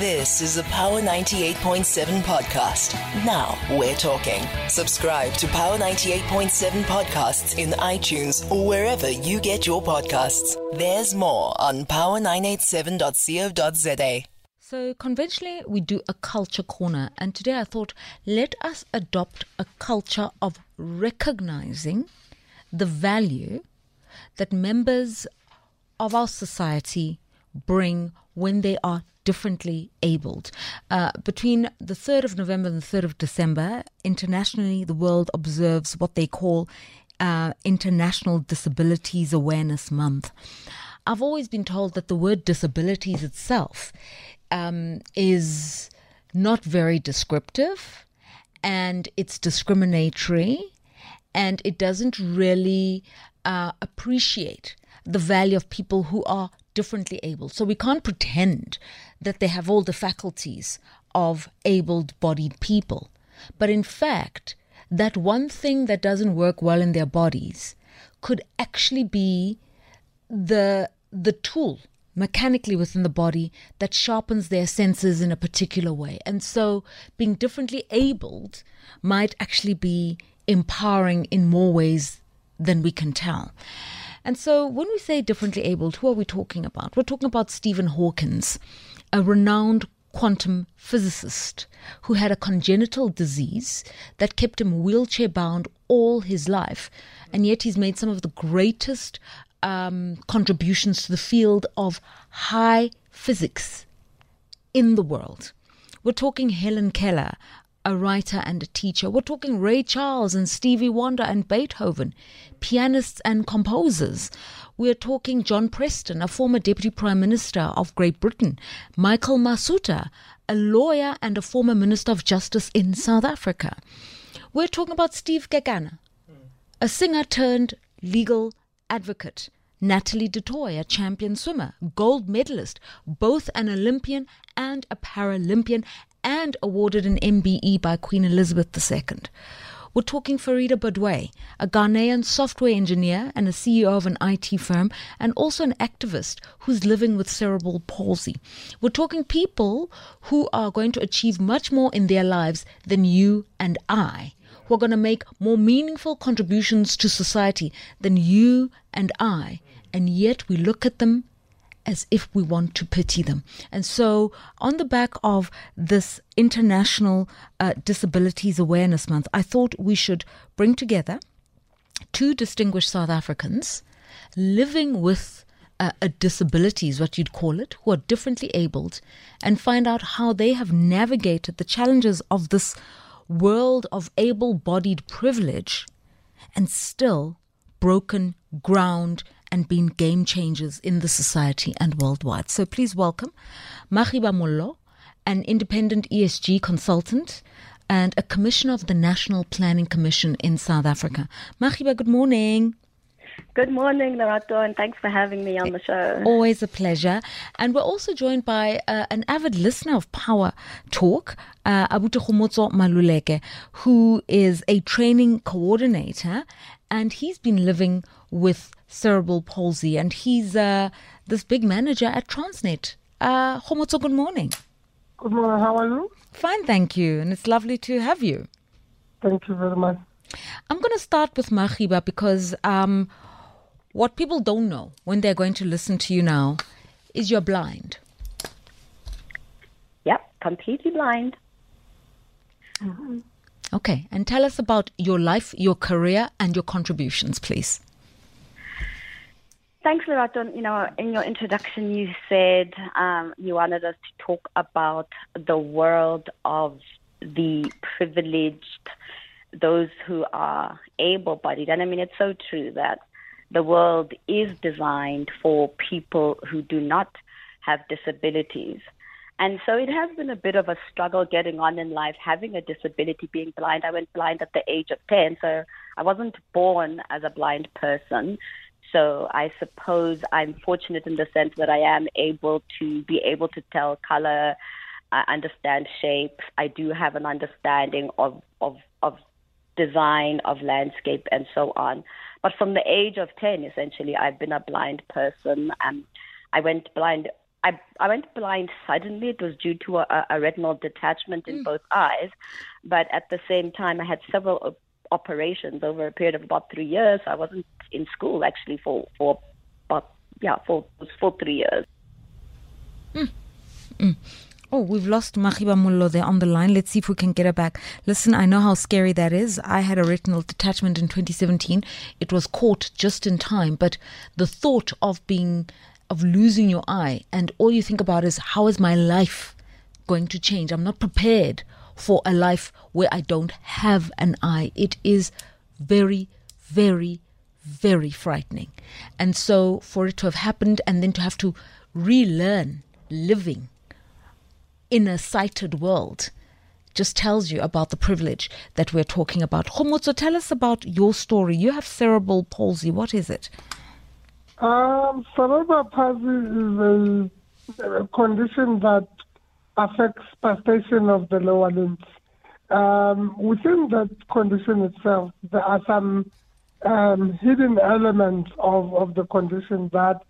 This is a Power 98.7 podcast. Now we're talking. Subscribe to Power 98.7 podcasts in iTunes or wherever you get your podcasts. There's more on power987.co.za. So, conventionally, we do a culture corner, and today I thought let us adopt a culture of recognizing the value that members of our society bring when they are differently abled. Uh, between the 3rd of November and the 3rd of December, internationally, the world observes what they call uh, International Disabilities Awareness Month. I've always been told that the word disabilities itself um, is not very descriptive and it's discriminatory and it doesn't really uh, appreciate the value of people who are differently able. So we can't pretend that they have all the faculties of able bodied people. But in fact, that one thing that doesn't work well in their bodies could actually be the the tool mechanically within the body that sharpens their senses in a particular way. And so being differently abled might actually be empowering in more ways than we can tell. And so when we say differently abled, who are we talking about? We're talking about Stephen Hawkins, a renowned quantum physicist who had a congenital disease that kept him wheelchair bound all his life. And yet he's made some of the greatest um, contributions to the field of high physics in the world. We're talking Helen Keller, a writer and a teacher. We're talking Ray Charles and Stevie Wonder and Beethoven, pianists and composers. We're talking John Preston, a former Deputy Prime Minister of Great Britain, Michael Masutha, a lawyer and a former Minister of Justice in South Africa. We're talking about Steve Kekana, a singer turned legal advocate. Natalie du Toit, a champion swimmer, gold medalist, both an Olympian and a Paralympian, and awarded an MBE by Queen Elizabeth II. We're talking Farida Bedwei, a Ghanaian software engineer and a CEO of an IT firm, and also an activist who's living with cerebral palsy. We're talking people who are going to achieve much more in their lives than you and I who are going to make more meaningful contributions to society than you and I. And yet we look at them as if we want to pity them. And so, on the back of this International uh, Disabilities Awareness Month, I thought we should bring together two distinguished South Africans living with uh, a disability, is what you'd call it, who are differently abled, and find out how they have navigated the challenges of this world of able bodied privilege and still broken ground and been game changers in the society and worldwide. So please welcome Makhiba Mollo, an independent ESG consultant and a commissioner of the National Planning Commission in South Africa. Makhiba, good morning. Good morning, Lerato, and thanks for having me on the show. Always a pleasure. And we're also joined by uh, an avid listener of Power Talk, uh, Abuti Maluleke, who is a training coordinator, and he's been living with cerebral palsy, and he's uh, this big manager at Transnet. Uh, good morning. Good morning. How are you? Fine, thank you, and it's lovely to have you. Thank you very much. I'm going to start with Makhiba because um, what people don't know when they're going to listen to you now is you're blind. Yep, completely blind. Mm-hmm. Okay, and tell us about your life, your career, and your contributions, please. Thanks, Lerato. You know, in your introduction, you said um, you wanted us to talk about the world of the privileged, those who are able-bodied, and I mean, it's so true that the world is designed for people who do not have disabilities. And so it has been a bit of a struggle getting on in life, having a disability, being blind. I went blind at the age of 10, so I wasn't born as a blind person. So I suppose I'm fortunate in the sense that I am able to be able to tell color, I understand shapes. I do have an understanding of, of, of design, of landscape, and so on. But from the age of 10, essentially, I've been a blind person. Um, I went blind I, I went blind suddenly. It was due to a, a retinal detachment in both eyes. But at the same time, I had several operations over a period of about three years. I wasn't in school actually for, for about, yeah, for, for three years. Mm. Mm. Oh, we've lost Makhiba Mollo there on the line. Let's see if we can get her back. Listen, I know how scary that is. I had a retinal detachment in 2017. It was caught just in time, but the thought of being of losing your eye and all you think about is how is my life going to change? I'm not prepared for a life where I don't have an eye. It is very very very frightening. And so for it to have happened and then to have to relearn living in a sighted world just tells you about the privilege that we're talking about. Kgomotso, tell us about your story. You have cerebral palsy. What is it? Um, cerebral palsy is a, a condition that affects spastation of the lower limbs. Um, within that condition itself, there are some um, hidden elements of, of the condition that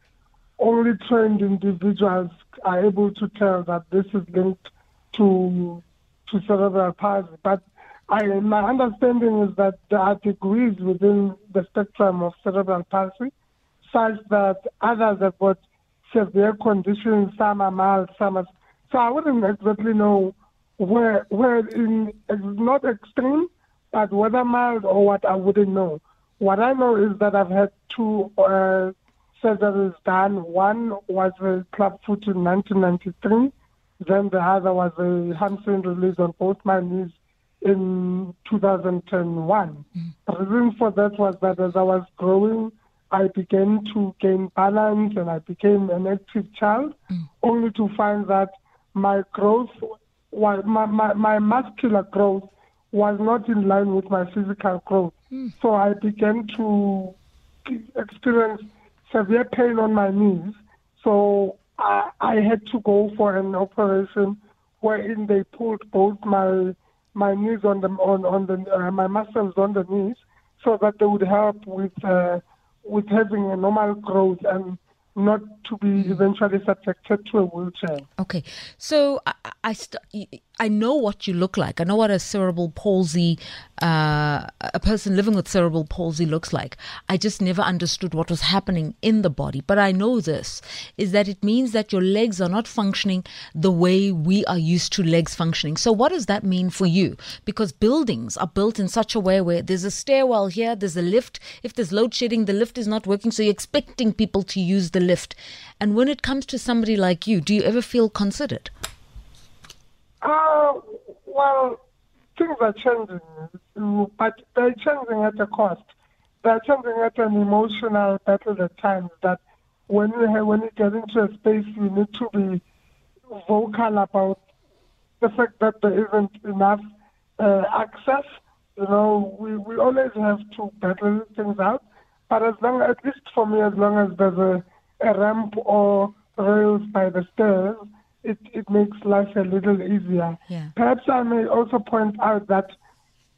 only trained individuals are able to tell that this is linked to to cerebral palsy. But I, my understanding is that there are degrees within the spectrum of cerebral palsy, such that others have got severe conditions, some are mild, some are. So I wouldn't exactly know where where in not extreme, but whether mild or what I wouldn't know. What I know is that I've had two uh, surgeries done. One was a clubfoot in 1993. Then the other was a hamstring release on both my knees in 2001. The reason for that was that as I was growing, I began to gain balance and I became an active child, only to find that my growth, was, my, my, my muscular growth was not in line with my physical growth. So I began to experience severe pain on my knees. So I, I had to go for an operation wherein they pulled both my my knees on the on on the uh, my muscles on the knees so that they would help with uh, with having a normal growth and not to be mm. eventually subjected to a wheelchair. Okay, so I I, st- I know what you look like. I know what a cerebral palsy, uh, a person living with cerebral palsy looks like. I just never understood what was happening in the body. But I know this is that it means that your legs are not functioning the way we are used to legs functioning. So what does that mean for you? Because buildings are built in such a way where there's a stairwell here, there's a lift. If there's load shedding, the lift is not working, so you're expecting people to use the lift. And when it comes to somebody like you, do you ever feel considered? Uh, well, things are changing, but they're changing at a cost. They're changing at an emotional battle at times that when you have, when you get into a space, you need to be vocal about the fact that there isn't enough uh, access. You know, we, we always have to battle things out. But as long, at least for me, as long as there's a, a ramp or rails by the stairs, it, it makes life a little easier. Yeah. Perhaps I may also point out that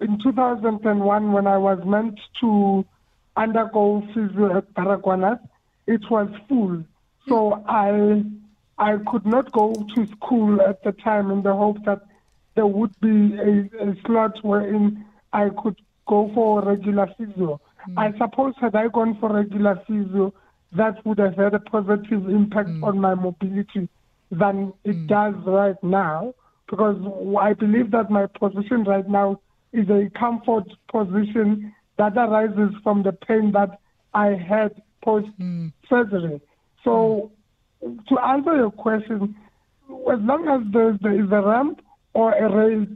in 2001, when I was meant to undergo physio at Baragwanath, it was full. So I I could not go to school at the time in the hope that there would be a, a slot wherein I could go for regular physio. Hmm. I suppose had I gone for regular physio, that would have had a positive impact hmm. on my mobility than it hmm. does right now because I believe that my position right now is a comfort position that arises from the pain that I had post surgery. Hmm. So, hmm. to answer your question, as long as there, there is a ramp or a rail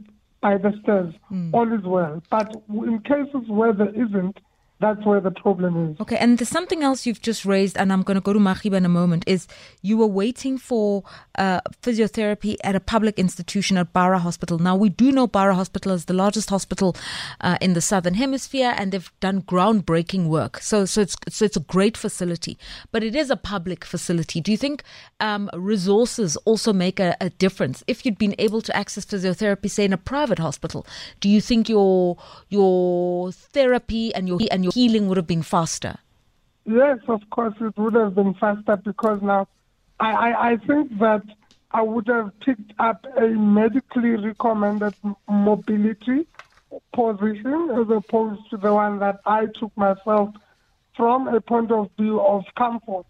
by the stairs, all is well. But in cases where there isn't, that's where the problem is. Okay, and there's something else you've just raised, and I'm going to go to Makhiba in a moment. Is you were waiting for uh, physiotherapy at a public institution at Bara Hospital. Now we do know Bara Hospital is the largest hospital uh, in the southern hemisphere, and they've done groundbreaking work. So, so it's so it's a great facility, but it is a public facility. Do you think um, resources also make a, a difference? If you'd been able to access physiotherapy, say in a private hospital, do you think your your therapy and your and your healing would have been faster? Yes, of course, it would have been faster because now I, I, I think that I would have picked up a medically recommended mobility position as opposed to the one that I took myself from a point of view of comfort.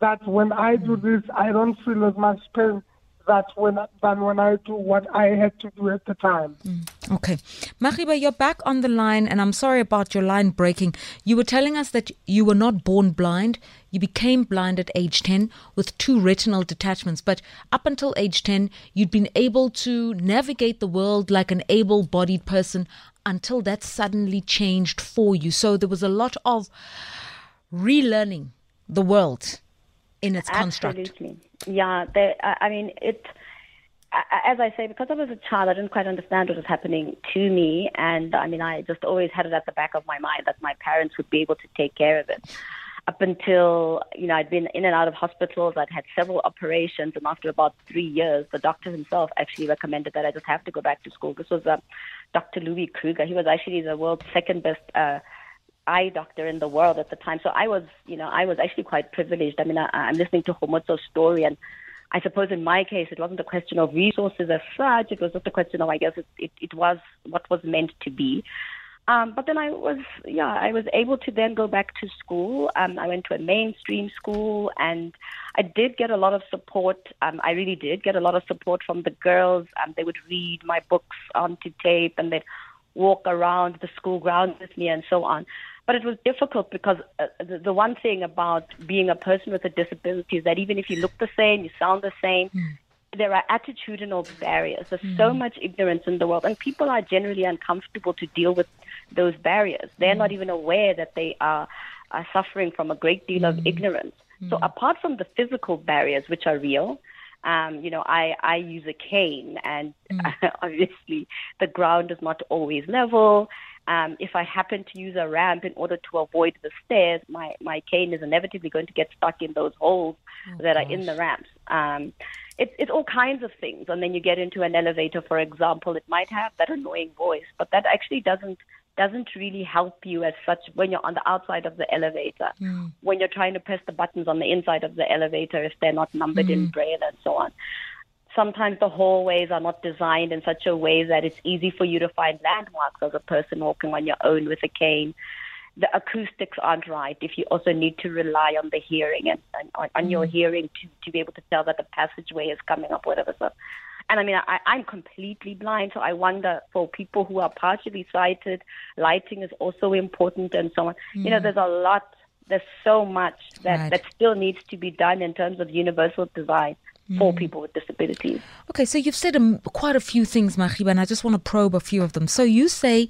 That when I do hmm. this, I don't feel as much pain that when than when I do what I had to do at the time. Mm, okay, Makhiba, you're back on the line, and I'm sorry about your line breaking. You were telling us that you were not born blind. You became blind at age 10 with two retinal detachments, but up until age 10, you'd been able to navigate the world like an able bodied person until that suddenly changed for you. So there was a lot of relearning the world in its Absolutely. construct. Yeah, there, I mean, it. As I say, because I was a child, I didn't quite understand what was happening to me, and I mean, I just always had it at the back of my mind that my parents would be able to take care of it. Up until you know, I'd been in and out of hospitals. I'd had several operations, and after about three years, the doctor himself actually recommended that I just have to go back to school. This was uh, Dr. Louis Kruger. He was actually the world's second best. Uh, eye doctor in the world at the time. So I was, you know, I was actually quite privileged. I mean, I, I'm listening to Kgomotso's story, and I suppose in my case, it wasn't a question of resources as such. It was just a question of, I guess, it, it, it was what was meant to be. Um, but then I was, yeah, I was able to then go back to school. Um, I went to a mainstream school, and I did get a lot of support. Um, I really did get a lot of support from the girls. Um, they would read my books onto tape, and they'd walk around the school grounds with me, and so on. But it was difficult because uh, the, the one thing about being a person with a disability is that even if you look the same, you sound the same, mm. there are attitudinal barriers. There's mm. so much ignorance in the world, and people are generally uncomfortable to deal with those barriers. They're mm. not even aware that they are, are suffering from a great deal of ignorance. So apart from the physical barriers, which are real, um, you know, I, I use a cane, and mm. obviously the ground is not always level. Um, if I happen to use a ramp in order to avoid the stairs, my, my cane is inevitably going to get stuck in those holes oh, that gosh. are in the ramps. Um, it's, it's all kinds of things. And then you get into an elevator, for example, it might have that annoying voice, but that actually doesn't doesn't really help you as such when you're on the outside of the elevator. Mm. When you're trying to press the buttons on the inside of the elevator if they're not numbered mm. in braille and so on sometimes the hallways are not designed in such a way that it's easy for you to find landmarks as a person walking on your own with a cane. The acoustics aren't right if you also need to rely on the hearing and, and on, on your mm. hearing to, to be able to tell that the passageway is coming up, whatever. So, and I mean, I, I'm completely blind, so I wonder for people who are partially sighted, lighting is also important and so on. Mm. You know, mm. there's a lot, there's so much that, right. that still needs to be done in terms of universal design for mm. people with disabilities. Okay, so you've said um, quite a few things, Makhiba, and I just want to probe a few of them. So you say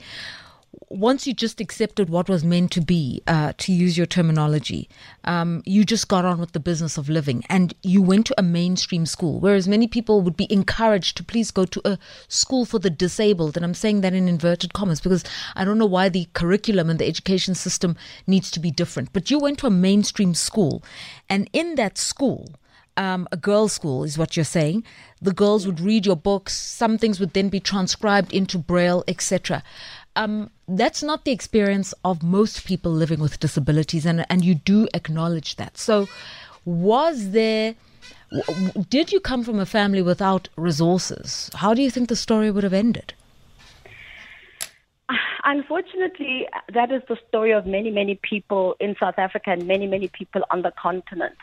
once you just accepted what was meant to be, uh, to use your terminology, um, you just got on with the business of living and you went to a mainstream school, whereas many people would be encouraged to please go to a school for the disabled. And I'm saying that in inverted commas because I don't know why the curriculum and the education system needs to be different. But you went to a mainstream school, and in that school, um, a girls' school, is what you're saying. The girls would read your books. Some things would then be transcribed into Braille, etc. Um, that's not the experience of most people living with disabilities, and and you do acknowledge that. So, was there? Did you come from a family without resources? How do you think the story would have ended? Unfortunately, that is the story of many, many people in South Africa and many, many people on the continent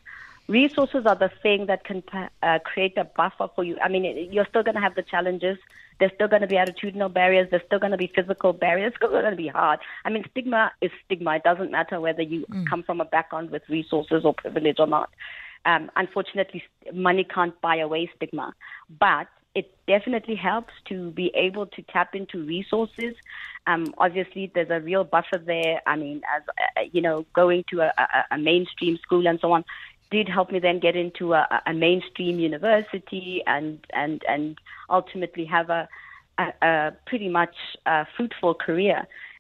resources are the thing that can uh, create a buffer for you. I mean, you're still going to have the challenges. There's still going to be attitudinal barriers. There's still going to be physical barriers. It's going to be hard. I mean, stigma is stigma. It doesn't matter whether you mm. come from a background with resources or privilege or not. Um, unfortunately, money can't buy away stigma, but it definitely helps to be able to tap into resources. Um, obviously, there's a real buffer there. I mean, as uh, you know, going to a, a, a mainstream school and so on, did help me then get into a, a mainstream university and and and ultimately have a, a, a pretty much uh, fruitful career.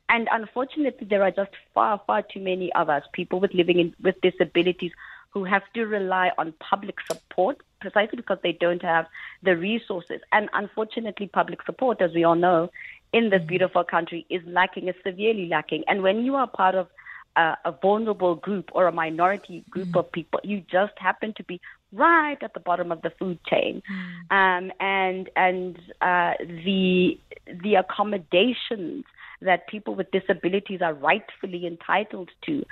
And unfortunately, there are just far far too many of us people with living in, with disabilities who have to rely on public support precisely because they don't have the resources. And unfortunately, public support, as we all know, in this beautiful country is lacking, is severely lacking. And when you are part of a, a vulnerable group or a minority group mm-hmm. of people. You just happen to be right at the bottom of the food chain, um, and and uh, the the accommodations that people with disabilities are rightfully entitled to.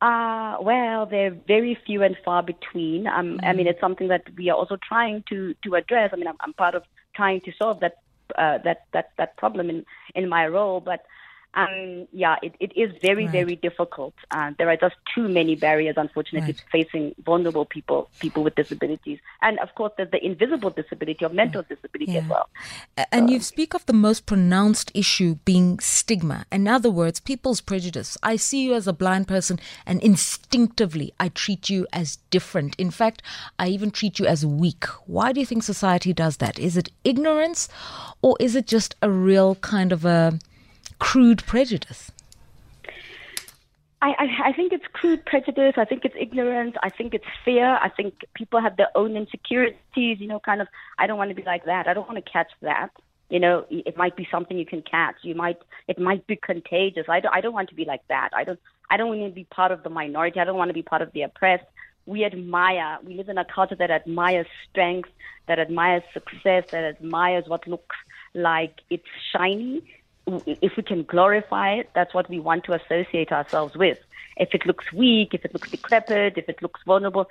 Uh, well, they're very few and far between. Um, I mean, it's something that we are also trying to to address. I mean, I'm, I'm part of trying to solve that uh, that that that problem in in my role, but um, yeah, it, it is very, Right. very difficult. Uh, there are just too many barriers, unfortunately, Right. facing vulnerable people, people with disabilities. And of course, there's the invisible disability or mental disability as well. And you speak of the most pronounced issue being stigma. In other words, people's prejudice. I see you as a blind person, and instinctively, I treat you as different. In fact, I even treat you as weak. Why do you think society does that? Is it ignorance, or is it just a real kind of a crude prejudice? I, I, I think it's crude prejudice. I think it's ignorance. I think it's fear. I think people have their own insecurities, you know, kind of, I don't want to be like that. I don't want to catch that. You know, it might be something you can catch. You might, it might be contagious. I don't, I don't want to be like that. I don't, I don't want to be part of the minority. I don't want to be part of the oppressed. We admire, we live in a culture that admires strength, that admires success, that admires what looks like it's shiny if we can glorify it, that's what we want to associate ourselves with. If it looks weak, if it looks decrepit, if it looks vulnerable,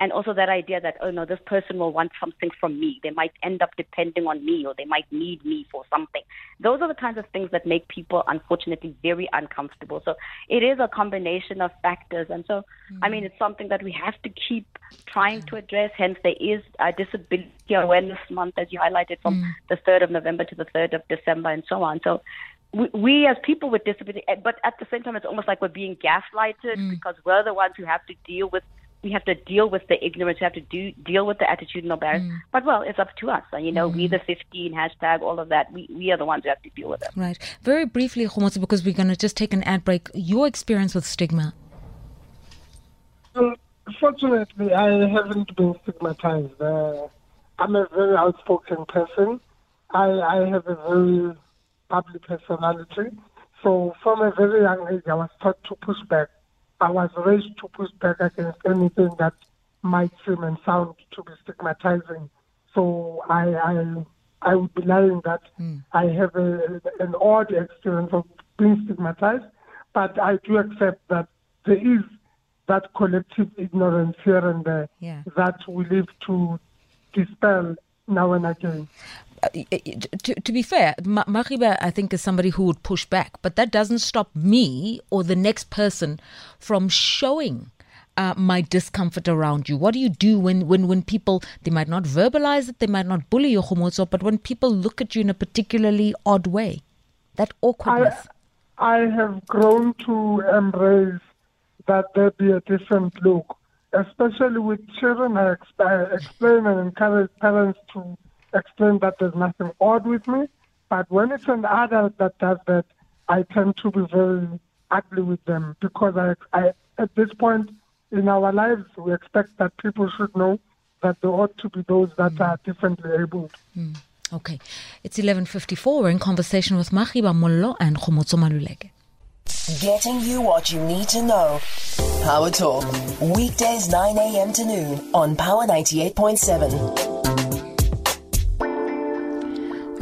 and also that idea that, oh no, this person will want something from me. They might end up depending on me or they might need me for something. Those are the kinds of things that make people, unfortunately, very uncomfortable. So it is a combination of factors. And so, I mean, mm. it's something that we have to keep trying to address. Hence, there is a Disability Awareness Month, as you highlighted, from mm. the 3rd of November to the 3rd of December and so on. So we, we as people with disability, eh, but at the same time, it's almost like we're being gaslighted mm. because we're the ones who have to deal with. We have to deal with the ignorance. We have to do deal with the attitudinal barriers. Mm. But well, it's up to us. And you know, we mm. the 15 hashtag, all of that. We we are the ones who have to deal with it. Right. Very briefly, Kgomotso, because we're going to just take an ad break. Your experience with stigma. Well, fortunately, I haven't been stigmatized. Uh, I'm a very outspoken person. I, I have a very public personality. So from a very young age, I was taught to push back. I was raised to push back against anything that might seem and sound to be stigmatizing. So I, I, I would be lying that hmm. I have a, an odd experience of being stigmatized, but I do accept that there is that collective ignorance here and there Yeah. that we live to dispel now and again. To, to be fair, Ma- I think, is somebody who would push back, but that doesn't stop me or the next person from showing uh, my discomfort around you. What do you do when, when, when people, they might not verbalize it, they might not bully you, Kgomotso, but when people look at you in a particularly odd way, that awkwardness. I have grown to embrace that there be a different look, especially with children. I, I explain and encourage parents to explain that there's nothing odd with me. But when it's an adult that does that, I tend to be very ugly with them because I, I, at this point in our lives, we expect that people should know that there ought to be those that hmm. are differently abled. Hmm. Okay. It's 11.54. We're in conversation with Makhiba Mollo and Kgomotso Maluleke. Getting you what you need to know. Power Talk. Weekdays 9 a.m. to noon on Power 98.7.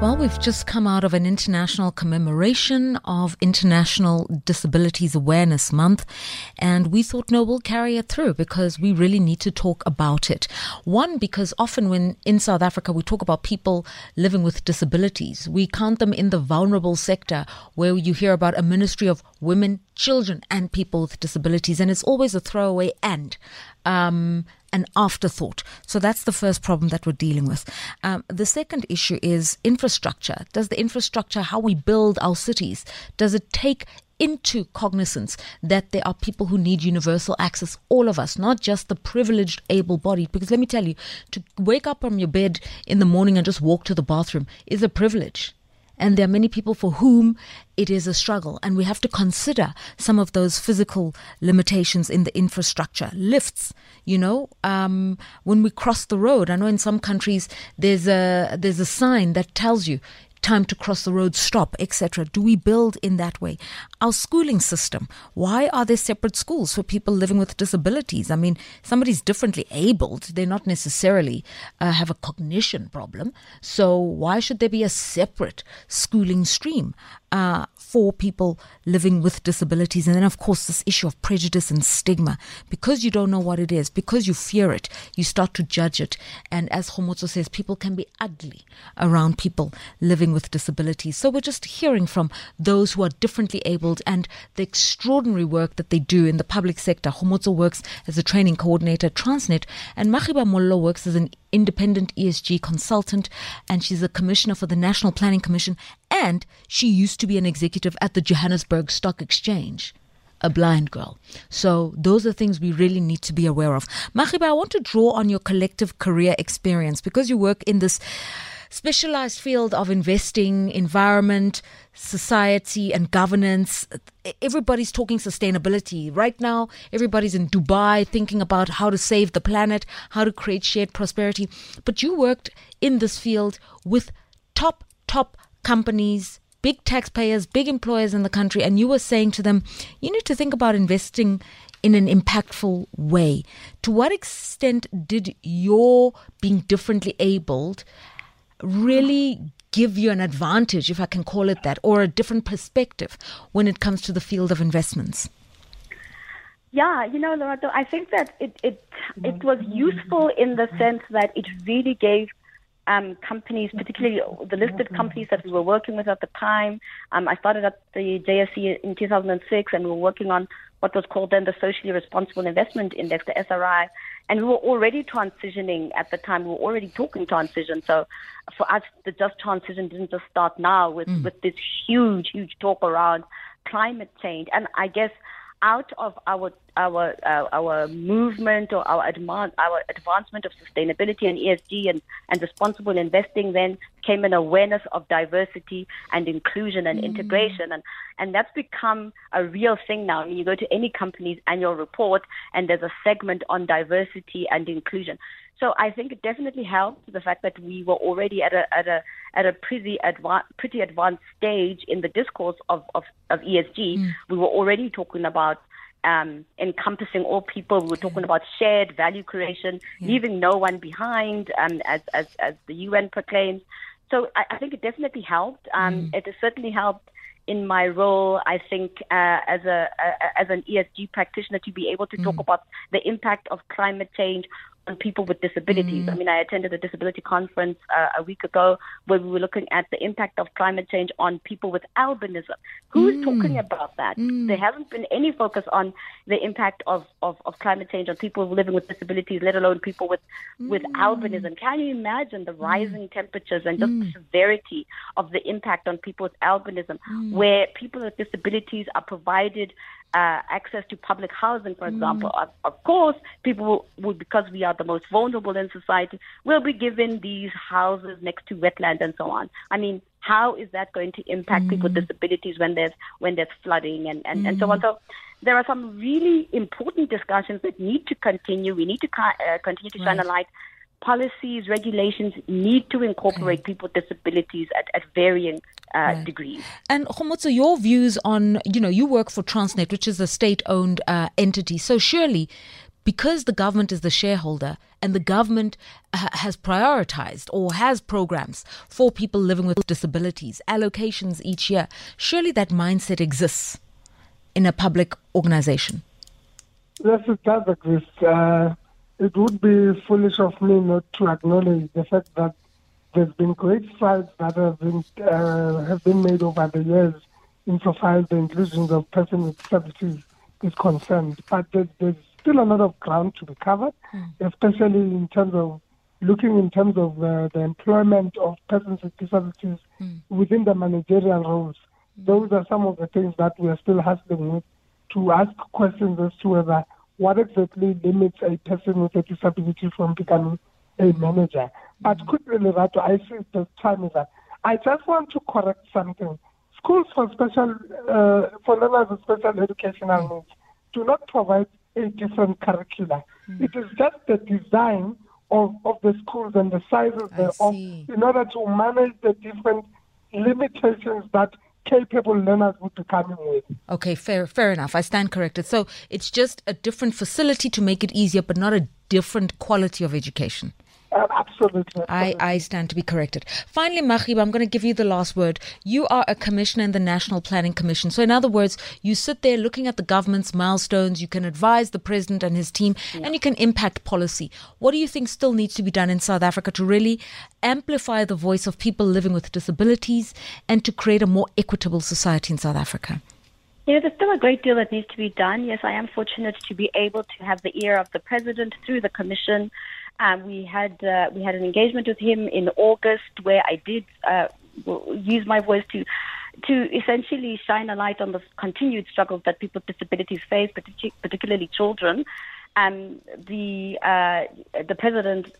Well, we've just come out of an international commemoration of International Disabilities Awareness Month, and we thought, no, we'll carry it through because we really need to talk about it. One, because often when in South Africa we talk about people living with disabilities, we count them in the vulnerable sector where you hear about a ministry of women, children, and people with disabilities, and it's always a throwaway and. Um, an afterthought. So that's the first problem that we're dealing with. Um, the second issue is infrastructure. Does the infrastructure, how we build our cities, does it take into cognizance that there are people who need universal access, all of us, not just the privileged, able bodied. Because let me tell you, to wake up from your bed in the morning and just walk to the bathroom is a privilege. And there are many people for whom it is a struggle. And we have to consider some of those physical limitations in the infrastructure. Lifts, you know, um, when we cross the road, I know in some countries there's a, there's a sign that tells you time to cross the road, stop, etc. Do we build in that way? Our schooling system. Why are there separate schools for people living with disabilities? I mean, somebody's differently abled. They're not necessarily uh, have a cognition problem. So why should there be a separate schooling stream? Uh, for people living with disabilities. And then, of course, this issue of prejudice and stigma. Because you don't know what it is, because you fear it, you start to judge it. And as Kgomotso says, people can be ugly around people living with disabilities. So we're just hearing from those who are differently abled and the extraordinary work that they do in the public sector. Kgomotso works as a training coordinator at Transnet, and Makhiba Mollo works as an independent ESG consultant, and she's a commissioner for the National Planning Commission, and she used to be an executive at the Johannesburg Stock Exchange. A blind girl. So, those are things we really need to be aware of. Makhiba, I want to draw on your collective career experience because you work in this specialized field of investing, environment, society, and governance. Everybody's talking sustainability. Right now, everybody's in Dubai thinking about how to save the planet, how to create shared prosperity. But you worked in this field with top, top companies, big taxpayers, big employers in the country, and you were saying to them, you need to think about investing in an impactful way. To what extent did your being differently abled really give you an advantage, if I can call it that, or a different perspective when it comes to the field of investments? Yeah, you know, Lerato, I think that it, it it mm-hmm. was useful in the sense that it really gave um, companies, particularly the listed companies that we were working with at the time. Um, I started at the JSE in 2006, and we were working on what was called then the Socially Responsible Investment Index, the SRI. And we were already transitioning at the time. We were already talking transition. So for us, the just transition didn't just start now with, mm. with this huge, huge talk around climate change. And I guess out of our our uh, our movement or our advan- our advancement of sustainability and ESG and, and responsible investing then came an awareness of diversity and inclusion and mm. integration and and that's become a real thing now. I mean, you go to any company's annual report and there's a segment on diversity and inclusion. So I think it definitely helped the fact that we were already at a at a at a pretty advanced pretty advanced stage in the discourse of of, of ESG. Mm. We were already talking about um, encompassing all people. We were talking about shared value creation, yeah. leaving no one behind, um, as, as as the UN proclaims. So I, I think it definitely helped. Um, mm. It has certainly helped in my role, I think, uh, as a, a, as an ESG practitioner, to be able to mm. talk about the impact of climate change on people with disabilities. Mm. I mean, I attended a disability conference uh, a week ago where we were looking at the impact of climate change on people with albinism. Who's mm. talking about that? Mm. There hasn't been any focus on the impact of, of, of, climate change on people living with disabilities, let alone people with, with mm. albinism. Can you imagine the mm. rising temperatures and just the mm. severity of the impact on people with albinism, where people with disabilities are provided uh, access to public housing, for example. Mm. Of, of, course, people will, because we are the most vulnerable in society, will be given these houses next to wetlands and so on. I mean, how is that going to impact mm. people with disabilities when there's when there's flooding and, and, mm. and so on? Mm. So there are some really important discussions that need to continue. We need to uh, continue to shine a light policies, regulations need to incorporate okay. people with disabilities at, at varying uh, right. degrees. And Kgomotso, your views on, you know, you work for Transnet, which is a state owned uh, entity. So surely, because the government is the shareholder and the government ha- has prioritized or has programs for people living with disabilities, allocations each year, surely that mindset exists in a public organization. Yes, it does exist. Uh, it would be foolish of me not to acknowledge the fact that there's been great strides that have been uh, have been made over the years insofar as the inclusion of persons with disabilities is concerned. But there's, there's, still a lot of ground to be covered, mm. especially in terms of looking in terms of uh, the employment of persons with disabilities mm. within the managerial roles. Mm. Those are some of the things that we are still hassling with to ask questions as to whether what exactly limits a person with a disability from becoming a manager. But quickly, Rato, I see the time is up. I just want to correct something. Schools for special, uh, for learners with special educational needs do not provide a different curricula. Mm. It is just the design of, of the schools and the sizes thereof in order to manage the different limitations that learners with. Okay, fair, fair enough. I stand corrected. So it's just a different facility to make it easier, but not a different quality of education. Uh, absolutely. I, I stand to be corrected. Finally, Makhiba, I'm going to give you the last word. You are a commissioner in the National Planning Commission. So, in other words, you sit there looking at the government's milestones, you can advise the president and his team, yeah. and you can impact policy. What do you think still needs to be done in South Africa to really amplify the voice of people living with disabilities and to create a more equitable society in South Africa? You know, there's still a great deal that needs to be done. Yes, I am fortunate to be able to have the ear of the president through the commission um, we had uh, we had an engagement with him in August where I did uh, use my voice to to essentially shine a light on the continued struggles that people with disabilities face, particularly children. Um, the uh, the president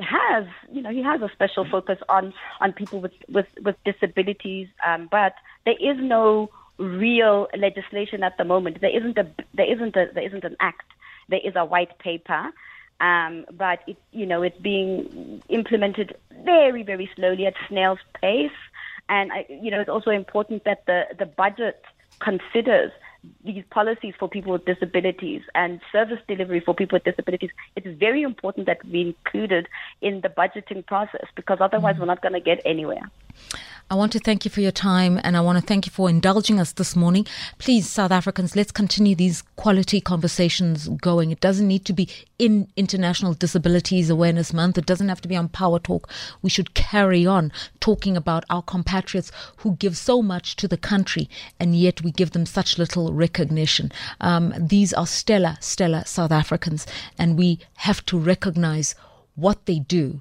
has, you know, he has a special focus on on people with with, with disabilities, um, but there is no real legislation at the moment. There isn't a there isn't a there isn't an act. There is a white paper um, but it, you know, it's being implemented very, very slowly at snail's pace. And I, you know, it's also important that the the budget considers these policies for people with disabilities and service delivery for people with disabilities. It's very important that we included in the budgeting process because otherwise mm-hmm. we're not going to get anywhere. I want to thank you for your time and I want to thank you for indulging us this morning. Please, South Africans, let's continue these quality conversations going. It doesn't need to be in International Disabilities Awareness Month. It doesn't have to be on Power Talk. We should carry on talking about our compatriots who give so much to the country and yet we give them such little recognition. Um, these are stellar, stellar South Africans and we have to recognize what they do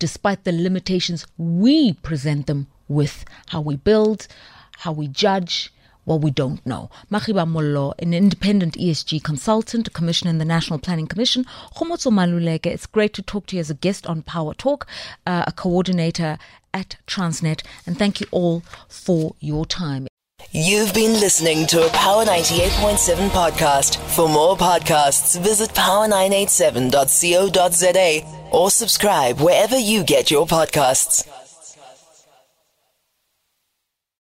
despite the limitations we present them with how we build, how we judge, what we don't know. Makhiba Mollo, an independent ESG consultant, a commissioner in the National Planning Commission. Kgomotso Maluleke, it's great to talk to you as a guest on Power Talk, uh, a coordinator at Transnet. And thank you all for your time. You've been listening to a Power 98.7 podcast. For more podcasts, visit power987.co.za or subscribe wherever you get your podcasts.